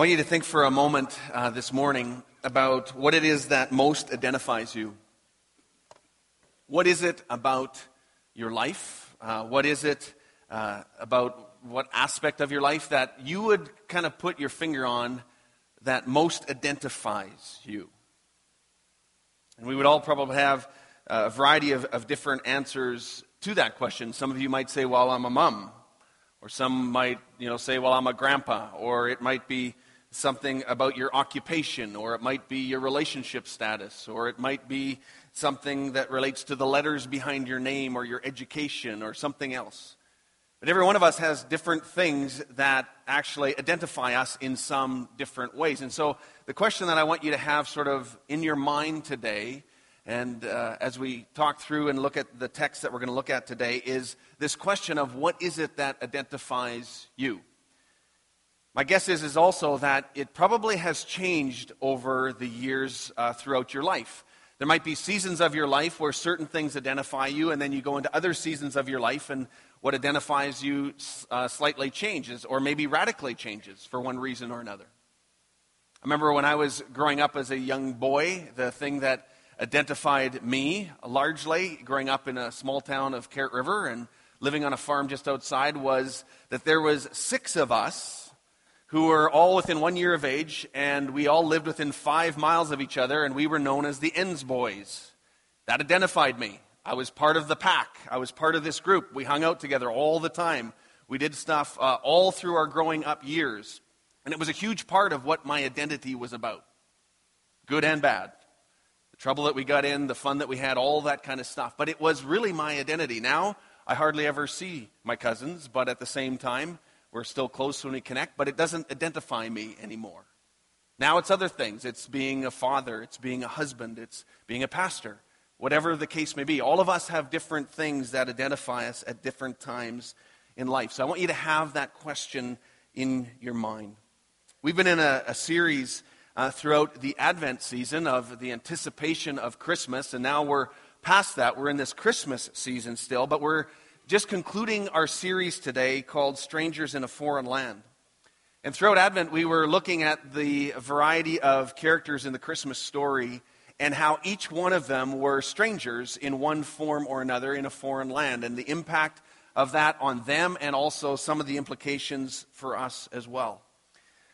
I want you to think for a moment uh, this morning about what it is that most identifies you. What is it about your life? Uh, what is it uh, about what aspect of your life that you would kind of put your finger on that most identifies you? And we would all probably have a variety of, of different answers to that question. Some of you might say, well, I'm a mom. Or some might, you know, say, well, I'm a grandpa. Or it might be something about your occupation. Or it might be your relationship status. Or it might be something that relates to the letters behind your name or your education or something else. But every one of us has different things that actually identify us in some different ways. And so the question that I want you to have sort of in your mind today, and uh, as we talk through and look at the text that we're going to look at today, is this question of what is it that identifies you? My guess is, is also that it probably has changed over the years uh, throughout your life. There might be seasons of your life where certain things identify you, and then you go into other seasons of your life, and what identifies you uh, slightly changes, or maybe radically changes for one reason or another. I remember when I was growing up as a young boy, the thing that identified me largely, growing up in a small town of Carrot River and living on a farm just outside, was that there was six of us who were all within one year of age, and we all lived within five miles of each other, and we were known as the Enns Boys. That identified me. I was part of the pack. I was part of this group. We hung out together all the time. We did stuff uh, all through our growing up years. And it was a huge part of what my identity was about good and bad. The trouble that we got in, the fun that we had, all that kind of stuff. But it was really my identity. Now, I hardly ever see my cousins, but at the same time, we're still close when we connect, but it doesn't identify me anymore. Now it's other things. It's being a father, it's being a husband, it's being a pastor, whatever the case may be. All of us have different things that identify us at different times in life. So I want you to have that question in your mind. We've been in a, a series uh, throughout the Advent season of the anticipation of Christmas, and now we're past that. We're in this Christmas season still, but we're just concluding our series today called Strangers in a Foreign Land. And throughout Advent, we were looking at the variety of characters in the Christmas story and how each one of them were strangers in one form or another in a foreign land, and the impact of that on them and also some of the implications for us as well.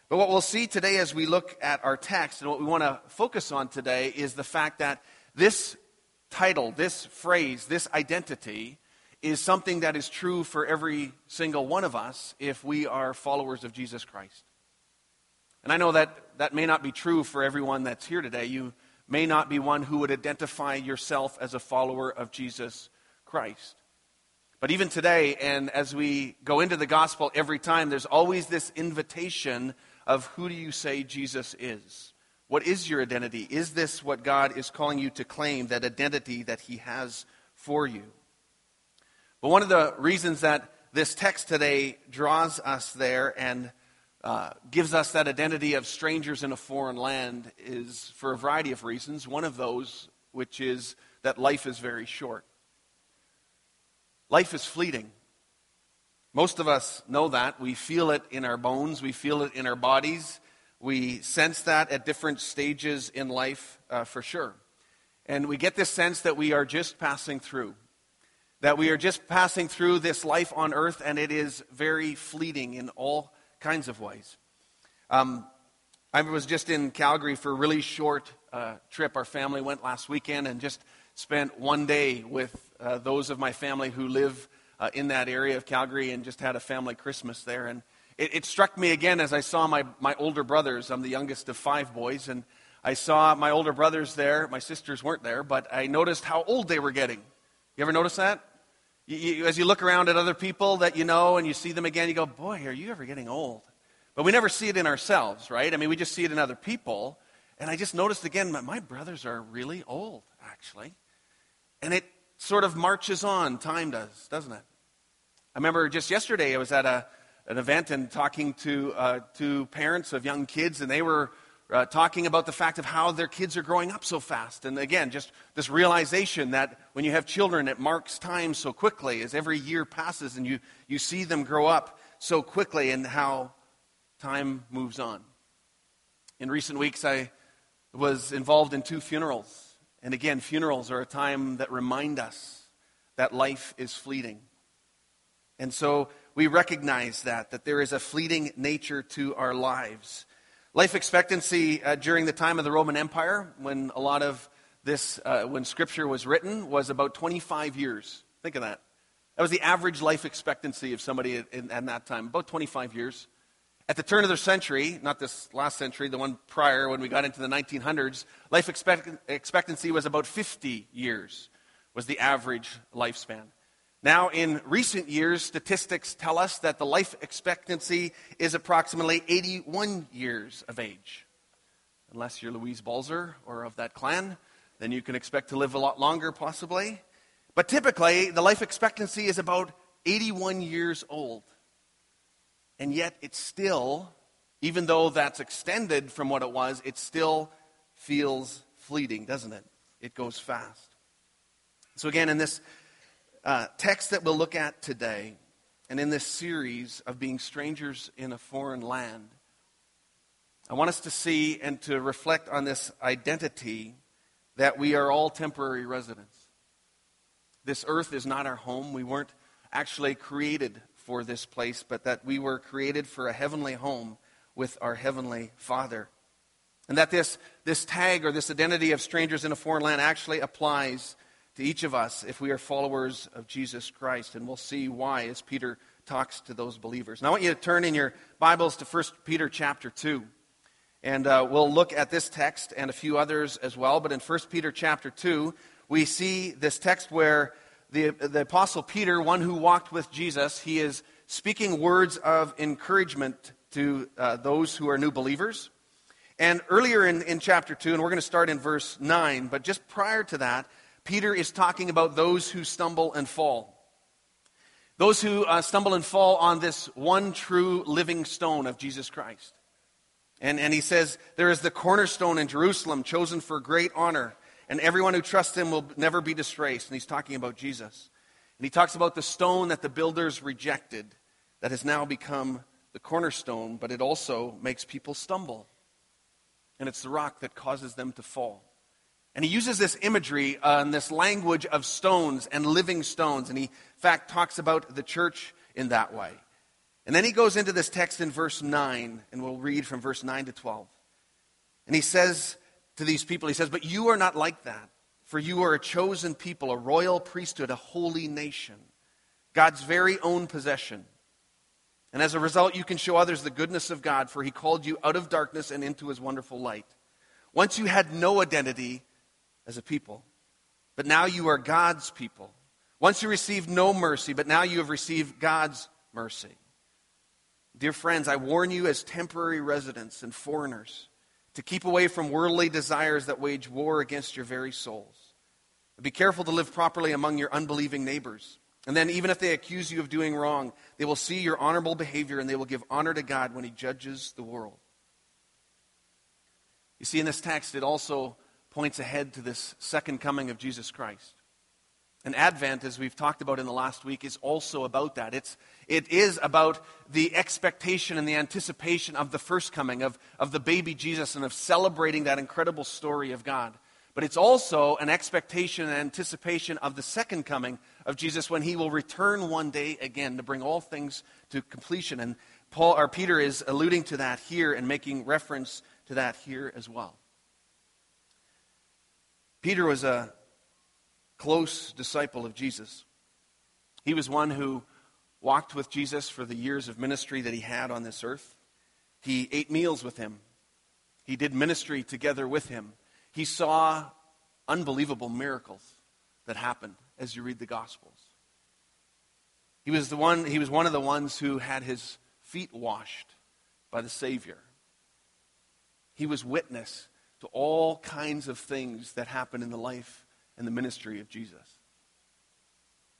But what we'll see today as we look at our text and what we want to focus on today is the fact that this title, this phrase, this identity is something that is true for every single one of us if we are followers of Jesus Christ. And I know that that may not be true for everyone that's here today. You may not be one who would identify yourself as a follower of Jesus Christ. But even today, and as we go into the gospel every time, there's always this invitation of who do you say Jesus is? What is your identity? Is this what God is calling you to claim, that identity that He has for you? But one of the reasons that this text today draws us there and uh, gives us that identity of strangers in a foreign land is for a variety of reasons. One of those, which is that life is very short. Life is fleeting. Most of us know that. We feel it in our bones, we feel it in our bodies. We sense that at different stages in life uh, for sure. And we get this sense that we are just passing through, that we are just passing through this life on earth, and it is very fleeting in all kinds of ways. Um, I was just in Calgary for a really short uh, trip. Our family went last weekend and just spent one day with uh, those of my family who live uh, in that area of Calgary and just had a family Christmas there. And it, it, struck me again as I saw my, my older brothers. I'm the youngest of five boys, and I saw my older brothers there. My sisters weren't there, but I noticed how old they were getting. You ever notice that? You, you, as you look around at other people that you know and you see them again, you go, boy, are you ever getting old? But we never see it in ourselves, right? I mean, we just see it in other people. And I just noticed again, my, my brothers are really old, actually. And it sort of marches on. Time does, doesn't it? I remember just yesterday I was at a, an event and talking to, uh, to parents of young kids, and they were uh, talking about the fact of how their kids are growing up so fast. And again, just this realization that when you have children, it marks time so quickly as every year passes and you, you see them grow up so quickly and how time moves on. In recent weeks, I was involved in two funerals. And again, funerals are a time that remind us that life is fleeting. And so we recognize that, that there is a fleeting nature to our lives. Life expectancy uh, during the time of the Roman Empire, when a lot of this, uh, when scripture was written, was about 25 years. Think of that. That was the average life expectancy of somebody at, in, at that time, about 25 years. At the turn of the century, not this last century, the one prior, when we got into the 1900s, life expect, expectancy was about 50 years, was the average lifespan. Now, in recent years, statistics tell us that the life expectancy is approximately 81 years of age. Unless you're Louise Balzer or of that clan, then you can expect to live a lot longer, possibly. But typically, the life expectancy is about 81 years old. And yet, it's still, even though that's extended from what it was, it still feels fleeting, doesn't it? It goes fast. So, again, in this uh, text that we'll look at today, and in this series of being strangers in a foreign land, I want us to see and to reflect on this identity that we are all temporary residents. This earth is not our home. We weren't actually created for this place, but that we were created for a heavenly home with our heavenly Father. And that this, this tag or this identity of strangers in a foreign land actually applies to each of us if we are followers of Jesus Christ. And we'll see why as Peter talks to those believers. Now I want you to turn in your Bibles to 1 Peter chapter 2. And uh, we'll look at this text and a few others as well. But in 1 Peter chapter 2, we see this text where the, the Apostle Peter, one who walked with Jesus, he is speaking words of encouragement to uh, those who are new believers. And earlier in, in chapter 2, and we're going to start in verse 9, but just prior to that, Peter is talking about those who stumble and fall. Those who uh, stumble and fall on this one true living stone of Jesus Christ. And, and he says, There is the cornerstone in Jerusalem, chosen for great honor and everyone who trusts him will never be disgraced. And he's talking about Jesus. And he talks about the stone that the builders rejected that has now become the cornerstone, but it also makes people stumble. And it's the rock that causes them to fall. And he uses this imagery uh, and this language of stones and living stones. And he, in fact, talks about the church in that way. And then he goes into this text in verse 9, and we'll read from verse 9 to 12. And he says, to these people. He says, But you are not like that, for you are a chosen people, a royal priesthood, a holy nation, God's very own possession. And as a result, you can show others the goodness of God, for he called you out of darkness and into his wonderful light. Once you had no identity as a people, but now you are God's people. Once you received no mercy, but now you have received God's mercy. Dear friends, I warn you as temporary residents and foreigners to keep away from worldly desires that wage war against your very souls. Be careful to live properly among your unbelieving neighbors. And then, even if they accuse you of doing wrong, they will see your honorable behavior and they will give honor to God when He judges the world. You see, in this text, it also points ahead to this second coming of Jesus Christ. And Advent, as we've talked about in the last week, is also about that. It's, it is about the expectation and the anticipation of the first coming, of, of the baby Jesus, and of celebrating that incredible story of God. But it's also an expectation and anticipation of the second coming of Jesus when he will return one day again to bring all things to completion. And Paul or Peter is alluding to that here and making reference to that here as well. Peter was a close disciple of Jesus. He was one who walked with Jesus for the years of ministry that he had on this earth. He ate meals with him, he did ministry together with him. He saw unbelievable miracles that happened as you read the Gospels. He was, the one, he was one of the ones who had his feet washed by the Savior. He was witness to all kinds of things that happen in the life and the ministry of Jesus.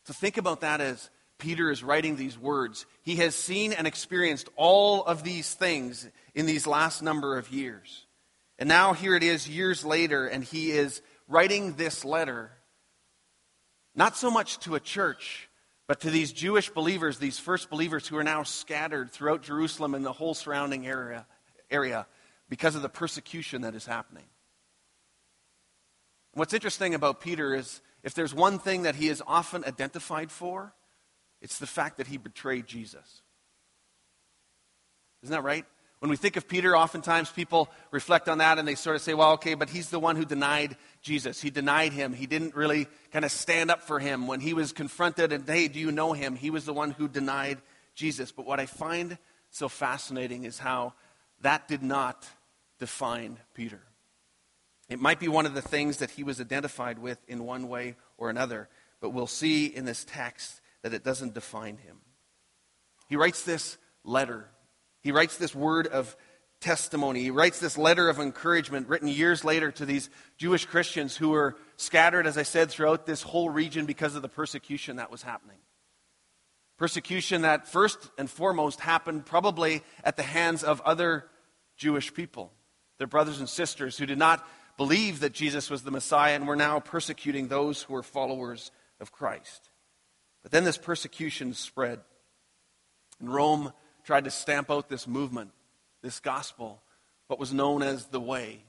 So think about that as Peter is writing these words. He has seen and experienced all of these things in these last number of years. And now here it is, years later, and he is writing this letter, not so much to a church, but to these Jewish believers, these first believers who are now scattered throughout Jerusalem and the whole surrounding area. area. Because of the persecution that is happening. What's interesting about Peter is if there's one thing that he is often identified for, it's the fact that he betrayed Jesus. Isn't that right? When we think of Peter, oftentimes people reflect on that and they sort of say, well, okay, but he's the one who denied Jesus. He denied him. He didn't really kind of stand up for him. When he was confronted and, hey, do you know him? He was the one who denied Jesus. But what I find so fascinating is how that did not define Peter. It might be one of the things that he was identified with in one way or another, but we'll see in this text that it doesn't define him. He writes this letter. He writes this word of testimony. He writes this letter of encouragement written years later to these Jewish Christians who were scattered, as I said, throughout this whole region because of the persecution that was happening. Persecution that first and foremost happened probably at the hands of other Jewish people, their brothers and sisters who did not believe that Jesus was the Messiah and were now persecuting those who were followers of Christ. But then this persecution spread. And Rome tried to stamp out this movement, this gospel, what was known as the way.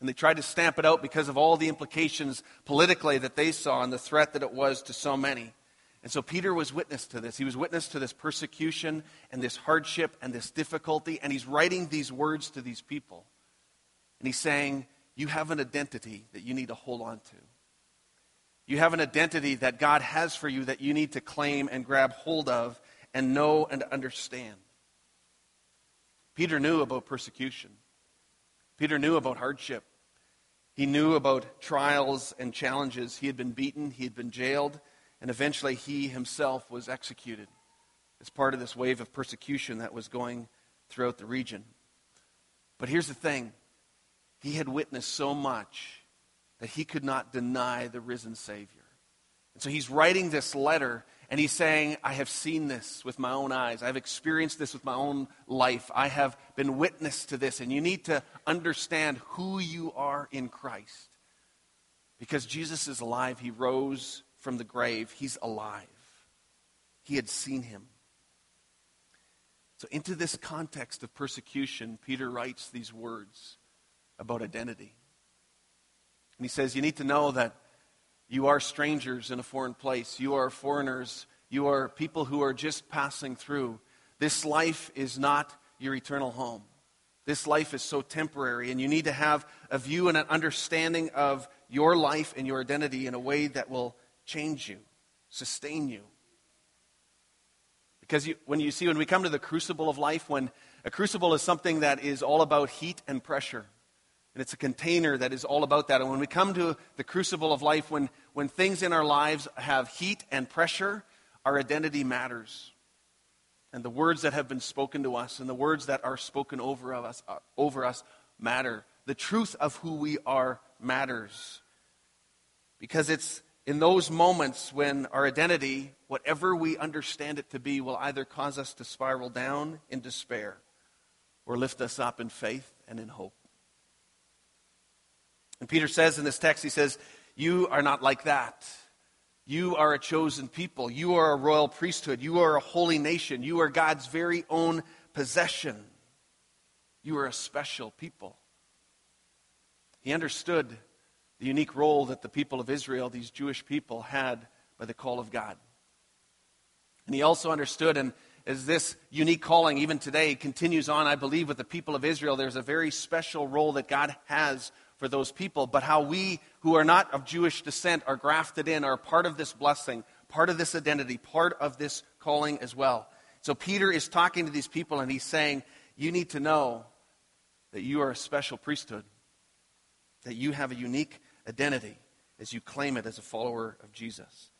And they tried to stamp it out because of all the implications politically that they saw and the threat that it was to so many. And so Peter was witness to this. He was witness to this persecution and this hardship and this difficulty. And he's writing these words to these people. And he's saying, you have an identity that you need to hold on to. You have an identity that God has for you that you need to claim and grab hold of and know and understand. Peter knew about persecution. Peter knew about hardship. He knew about trials and challenges. He had been beaten, he had been jailed, and eventually he himself was executed as part of this wave of persecution that was going throughout the region. But here's the thing he had witnessed so much that he could not deny the risen Savior. And so he's writing this letter and he's saying, I have seen this with my own eyes. I've experienced this with my own life. I have been witness to this. And you need to understand who you are in Christ. Because Jesus is alive. He rose from the grave. He's alive. He had seen him. So, into this context of persecution, Peter writes these words about identity. And he says, You need to know that you are strangers in a foreign place, you are foreigners, you are people who are just passing through. This life is not your eternal home. This life is so temporary, and you need to have a view and an understanding of your life and your identity in a way that will change you, sustain you. Because you, when you see, when we come to the crucible of life, when a crucible is something that is all about heat and pressure, and it's a container that is all about that. And when we come to the crucible of life, when, when things in our lives have heat and pressure, our identity matters. And the words that have been spoken to us and the words that are spoken over of us, uh, over us matter. The truth of who we are matters. Because it's in those moments when our identity, whatever we understand it to be, will either cause us to spiral down in despair or lift us up in faith and in hope. And Peter says in this text, he says, You are not like that. You are a chosen people. You are a royal priesthood. You are a holy nation. You are God's very own possession. You are a special people. He understood the unique role that the people of Israel, these Jewish people, had by the call of God. And he also understood, and as this unique calling, even today, continues on, I believe, with the people of Israel, there's a very special role that God has for those people, but how we who are not of Jewish descent are grafted in, are part of this blessing, part of this identity, part of this calling as well. So Peter is talking to these people and he's saying, You need to know that you are a special priesthood, that you have a unique identity as you claim it as a follower of Jesus.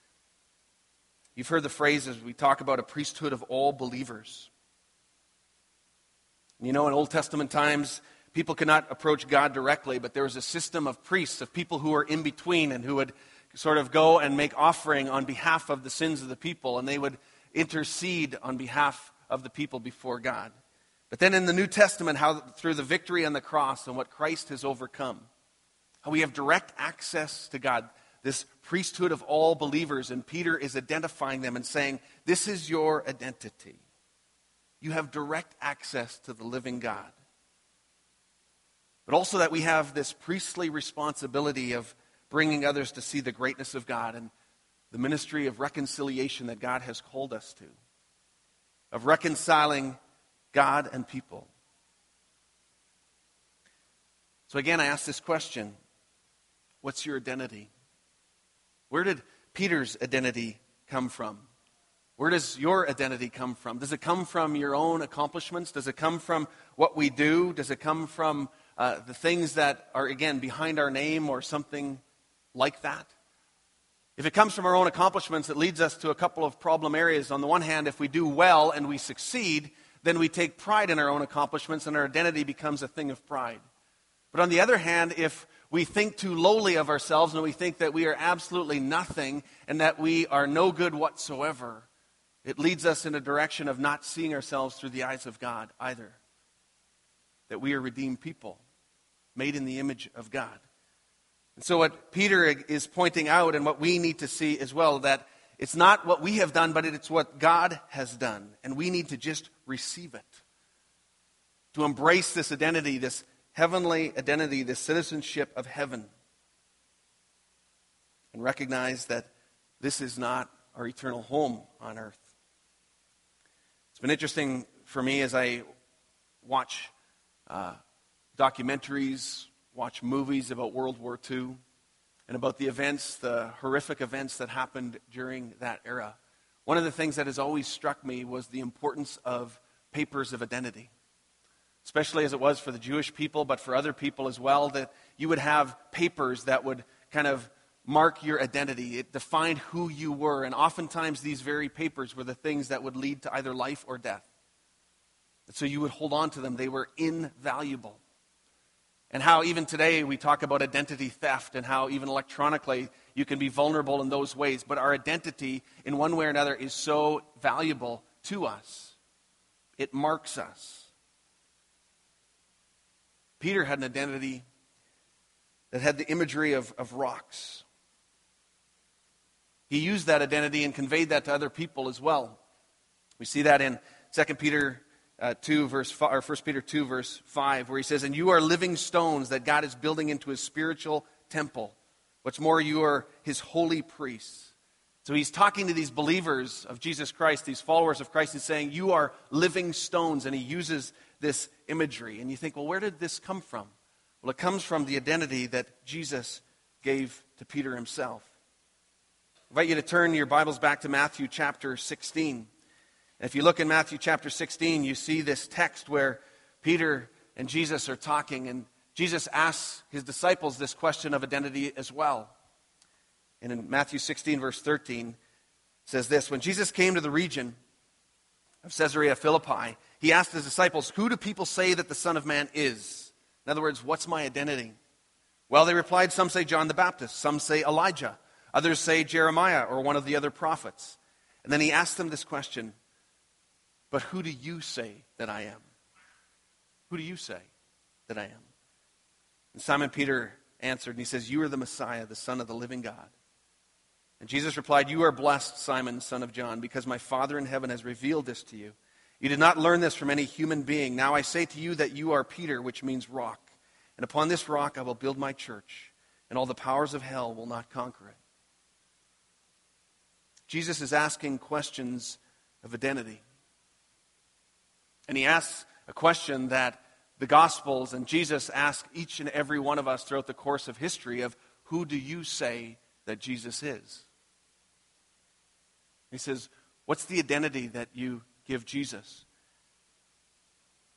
You've heard the phrase as we talk about a priesthood of all believers. You know, in Old Testament times, people could not approach God directly, but there was a system of priests, of people who were in between and who would sort of go and make offering on behalf of the sins of the people, and they would intercede on behalf of the people before God. But then in the New Testament, how through the victory on the cross and what Christ has overcome, how we have direct access to God, this priesthood of all believers, and Peter is identifying them and saying, This is your identity. You have direct access to the living God. But also that we have this priestly responsibility of bringing others to see the greatness of God and the ministry of reconciliation that God has called us to, of reconciling God and people. So again, I ask this question What's your identity? Where did Peter's identity come from? Where does your identity come from? Does it come from your own accomplishments? Does it come from what we do? Does it come from uh, the things that are, again, behind our name or something like that? If it comes from our own accomplishments, it leads us to a couple of problem areas. On the one hand, if we do well and we succeed, then we take pride in our own accomplishments and our identity becomes a thing of pride. But on the other hand, if we think too lowly of ourselves and we think that we are absolutely nothing and that we are no good whatsoever, it leads us in a direction of not seeing ourselves through the eyes of God either. That we are redeemed people, made in the image of God. And so, what Peter is pointing out, and what we need to see as well, that it's not what we have done, but it's what God has done. And we need to just receive it. To embrace this identity, this heavenly identity, this citizenship of heaven. And recognize that this is not our eternal home on earth. It's been interesting for me as I watch uh, documentaries, watch movies about World War II, and about the events, the horrific events that happened during that era. One of the things that has always struck me was the importance of papers of identity, especially as it was for the Jewish people, but for other people as well, that you would have papers that would kind of mark your identity. It defined who you were. And oftentimes, these very papers were the things that would lead to either life or death. And so you would hold on to them, they were invaluable. And how even today we talk about identity theft and how even electronically you can be vulnerable in those ways. But our identity, in one way or another, is so valuable to us. It marks us. Peter had an identity that had the imagery of, of rocks. He used that identity and conveyed that to other people as well. We see that in 2 Peter uh, 2, verse 5, or 1 Peter 2, verse 5, where he says, And you are living stones that God is building into his spiritual temple. What's more, you are his holy priests. So he's talking to these believers of Jesus Christ, these followers of Christ, and saying, You are living stones. And he uses this imagery. And you think, well, where did this come from? Well, it comes from the identity that Jesus gave to Peter himself. I invite you to turn your Bibles back to Matthew chapter 16. If you look in Matthew chapter 16, you see this text where Peter and Jesus are talking, and Jesus asks his disciples this question of identity as well. And in Matthew 16, verse 13, says this When Jesus came to the region of Caesarea Philippi, he asked his disciples, Who do people say that the Son of Man is? In other words, what's my identity? Well, they replied, Some say John the Baptist, some say Elijah. Others say Jeremiah or one of the other prophets. And then he asked them this question But who do you say that I am? Who do you say that I am? And Simon Peter answered, and he says, You are the Messiah, the Son of the living God. And Jesus replied, You are blessed, Simon, son of John, because my Father in heaven has revealed this to you. You did not learn this from any human being. Now I say to you that you are Peter, which means rock. And upon this rock I will build my church, and all the powers of hell will not conquer it. Jesus is asking questions of identity. And he asks a question that the Gospels and Jesus ask each and every one of us throughout the course of history of who do you say that Jesus is? He says, What's the identity that you give Jesus?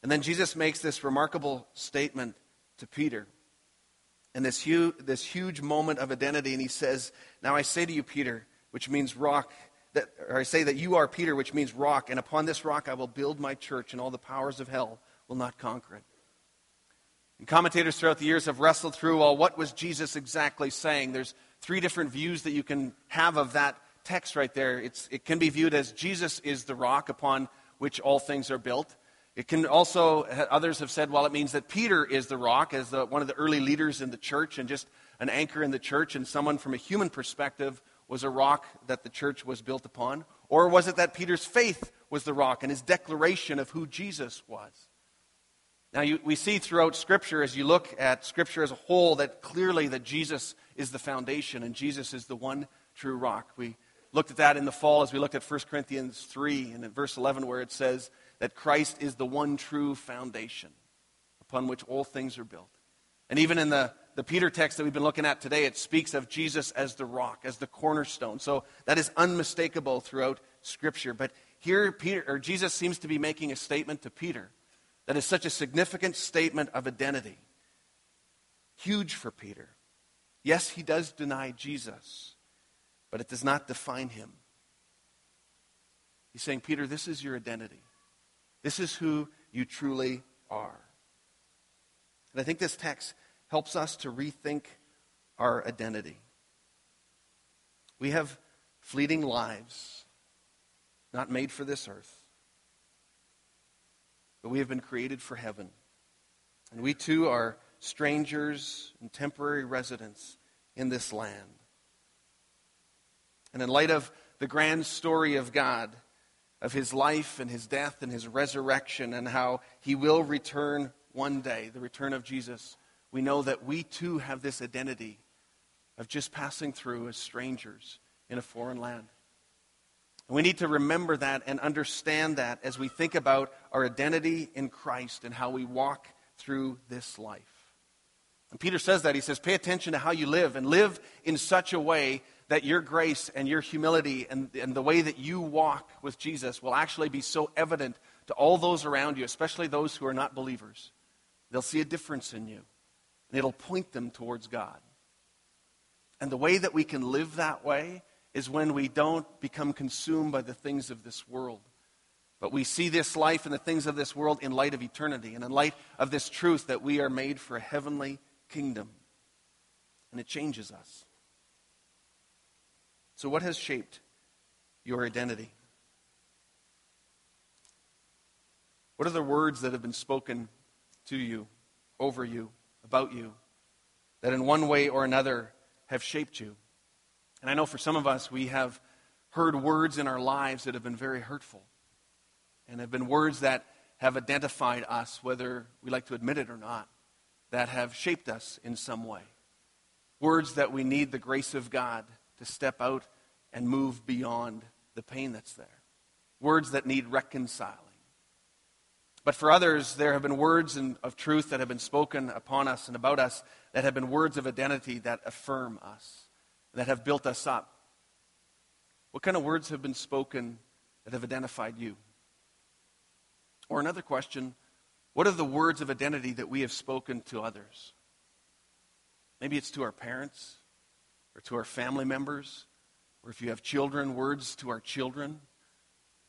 And then Jesus makes this remarkable statement to Peter and this, this huge moment of identity. And he says, Now I say to you, Peter, which means rock. That, or I say that you are Peter, which means rock, and upon this rock I will build my church, and all the powers of hell will not conquer it. And commentators throughout the years have wrestled through, well, what was Jesus exactly saying? There's three different views that you can have of that text right there. It's, it can be viewed as Jesus is the rock upon which all things are built. It can also, uh, others have said, well, it means that Peter is the rock as the, one of the early leaders in the church and just an anchor in the church, and someone from a human perspective was a rock that the church was built upon? Or was it that Peter's faith was the rock and his declaration of who Jesus was? Now, you, we see throughout Scripture, as you look at Scripture as a whole, that clearly that Jesus is the foundation and Jesus is the one true rock. We looked at that in the fall as we looked at 1 Corinthians 3 and in verse 11 where it says that Christ is the one true foundation upon which all things are built. And even in the, the Peter text that we've been looking at today, it speaks of Jesus as the rock, as the cornerstone. So that is unmistakable throughout Scripture. But here, Peter, or Jesus seems to be making a statement to Peter that is such a significant statement of identity. Huge for Peter. Yes, he does deny Jesus, but it does not define him. He's saying, Peter, this is your identity. This is who you truly are. And I think this text helps us to rethink our identity. We have fleeting lives, not made for this earth but we have been created for heaven. And we too are strangers and temporary residents in this land. And in light of the grand story of God, of his life and his death and his resurrection, and how he will return one day, the return of Jesus, we know that we too have this identity of just passing through as strangers in a foreign land. And We need to remember that and understand that as we think about our identity in Christ and how we walk through this life. And Peter says that. He says, pay attention to how you live and live in such a way that your grace and your humility and, and the way that you walk with Jesus will actually be so evident to all those around you, especially those who are not believers. They'll see a difference in you, and it'll point them towards God. And the way that we can live that way is when we don't become consumed by the things of this world. But we see this life and the things of this world in light of eternity and in light of this truth that we are made for a heavenly kingdom. And it changes us. So, what has shaped your identity? What are the words that have been spoken to you, over you, about you, that in one way or another have shaped you? And I know for some of us, we have heard words in our lives that have been very hurtful and have been words that have identified us, whether we like to admit it or not, that have shaped us in some way. Words that we need the grace of God to step out and move beyond the pain that's there. Words that need reconciling. But for others, there have been words of truth that have been spoken upon us and about us that have been words of identity that affirm us that have built us up? What kind of words have been spoken that have identified you? Or another question, what are the words of identity that we have spoken to others? Maybe it's to our parents or to our family members, or if you have children, words to our children,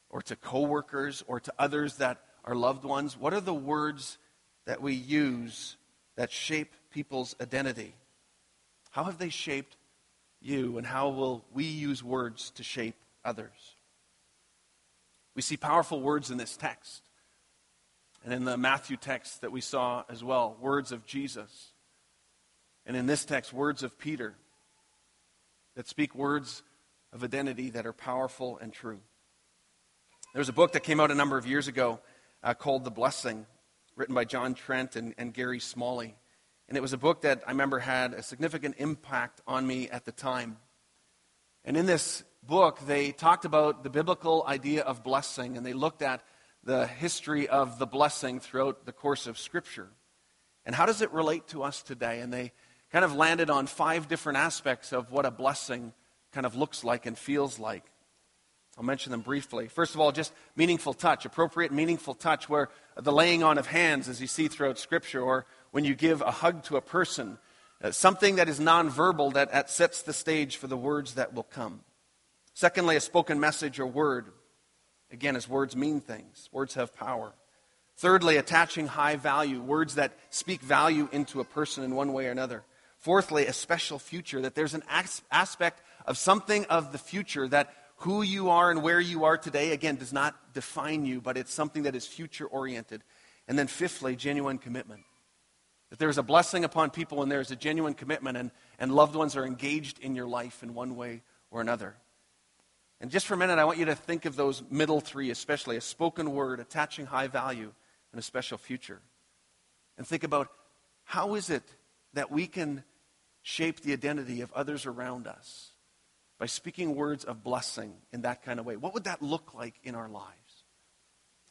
or to coworkers, or to others that are loved ones. What are the words that we use that shape people's identity? How have they shaped you, and how will we use words to shape others? We see powerful words in this text. And in the Matthew text that we saw as well, words of Jesus. And in this text, words of Peter that speak words of identity that are powerful and true. There's a book that came out a number of years ago uh, called The Blessing, written by John Trent and, and Gary Smalley. And it was a book that I remember had a significant impact on me at the time. And in this book, they talked about the biblical idea of blessing, and they looked at the history of the blessing throughout the course of Scripture. And how does it relate to us today? And they kind of landed on five different aspects of what a blessing kind of looks like and feels like. I'll mention them briefly. First of all, just meaningful touch, appropriate meaningful touch, where the laying on of hands, as you see throughout Scripture, or when you give a hug to a person, uh, something that is nonverbal that, that sets the stage for the words that will come. Secondly, a spoken message or word. Again, as words mean things, words have power. Thirdly, attaching high value, words that speak value into a person in one way or another. Fourthly, a special future, that there's an aspect of something of the future that who you are and where you are today, again, does not define you, but it's something that is future oriented. And then fifthly, genuine commitment. That there's a blessing upon people when there's a genuine commitment and, and loved ones are engaged in your life in one way or another. And just for a minute, I want you to think of those middle three, especially a spoken word, attaching high value, and a special future. and think about how is it that we can shape the identity of others around us by speaking words of blessing in that kind of way? What would that look like in our lives?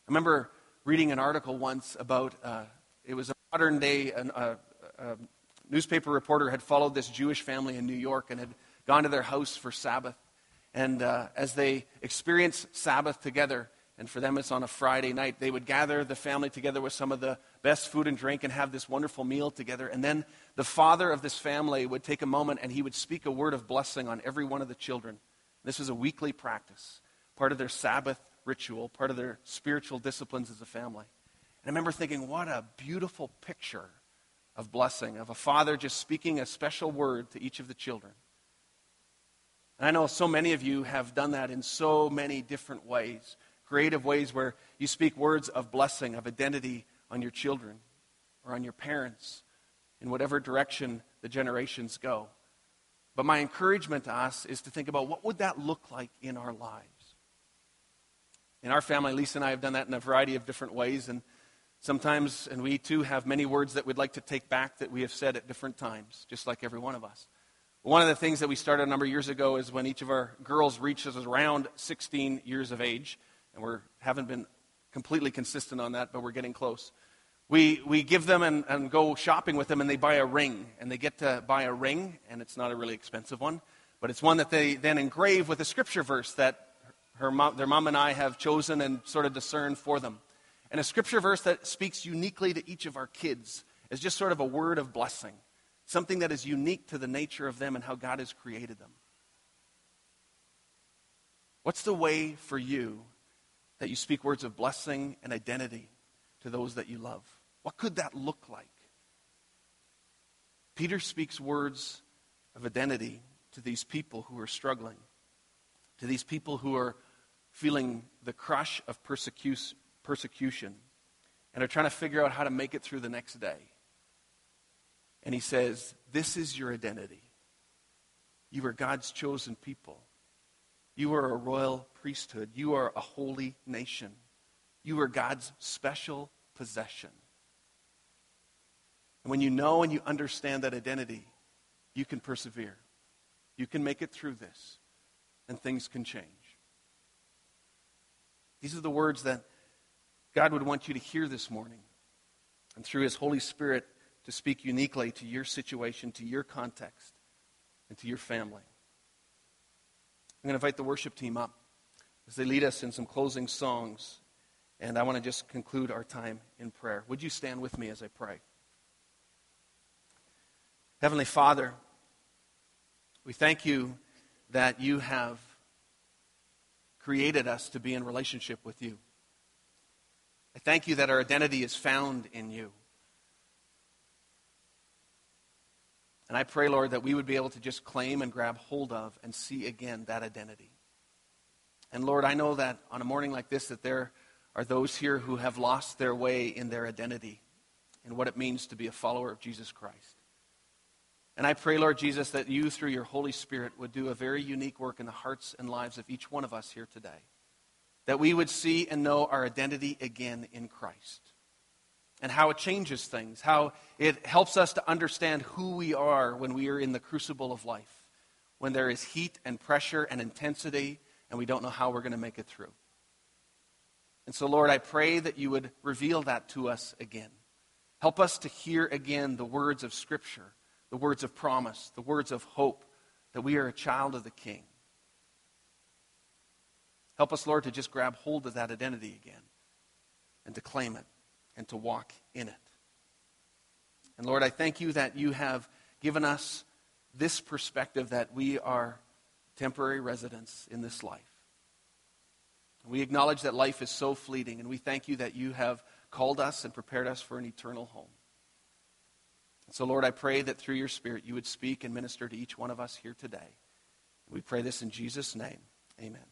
I remember reading an article once about uh, it was a modern day an, uh, newspaper reporter had followed this Jewish family in New York and had gone to their house for Sabbath. And uh, as they experienced Sabbath together, and for them it's on a Friday night, they would gather the family together with some of the best food and drink and have this wonderful meal together. And then the father of this family would take a moment and he would speak a word of blessing on every one of the children. This was a weekly practice, part of their Sabbath ritual, part of their spiritual disciplines as a family. And I remember thinking, what a beautiful picture of blessing, of a father just speaking a special word to each of the children. And I know so many of you have done that in so many different ways, creative ways where you speak words of blessing, of identity on your children or on your parents, in whatever direction the generations go. But my encouragement to us is to think about what would that look like in our lives? In our family, Lisa and I have done that in a variety of different ways, and sometimes, and we too have many words that we'd like to take back that we have said at different times, just like every one of us. One of the things that we started a number of years ago is when each of our girls reaches around 16 years of age, and we haven't been completely consistent on that, but we're getting close. We, we give them and, and go shopping with them, and they buy a ring. And they get to buy a ring, and it's not a really expensive one, but it's one that they then engrave with a scripture verse that her mom, their mom and I have chosen and sort of discerned for them. And a scripture verse that speaks uniquely to each of our kids is just sort of a word of blessing something that is unique to the nature of them and how God has created them. What's the way for you that you speak words of blessing and identity to those that you love? What could that look like? Peter speaks words of identity to these people who are struggling, to these people who are feeling the crush of persecution and are trying to figure out how to make it through the next day. And he says, This is your identity. You are God's chosen people. You are a royal priesthood. You are a holy nation. You are God's special possession. And when you know and you understand that identity, you can persevere. You can make it through this, and things can change. These are the words that God would want you to hear this morning. And through His Holy Spirit, to speak uniquely to your situation, to your context, and to your family. I'm going to invite the worship team up as they lead us in some closing songs. And I want to just conclude our time in prayer. Would you stand with me as I pray? Heavenly Father, we thank you that you have created us to be in relationship with you. I thank you that our identity is found in you. And I pray, Lord, that we would be able to just claim and grab hold of and see again that identity. And Lord, I know that on a morning like this that there are those here who have lost their way in their identity and what it means to be a follower of Jesus Christ. And I pray, Lord Jesus, that you, through your Holy Spirit, would do a very unique work in the hearts and lives of each one of us here today. That we would see and know our identity again in Christ and how it changes things, how it helps us to understand who we are when we are in the crucible of life, when there is heat and pressure and intensity, and we don't know how we're going to make it through. And so, Lord, I pray that you would reveal that to us again. Help us to hear again the words of Scripture, the words of promise, the words of hope that we are a child of the King. Help us, Lord, to just grab hold of that identity again and to claim it and to walk in it. And Lord, I thank you that you have given us this perspective that we are temporary residents in this life. We acknowledge that life is so fleeting, and we thank you that you have called us and prepared us for an eternal home. And so, Lord, I pray that through your Spirit you would speak and minister to each one of us here today. We pray this in Jesus' name. Amen.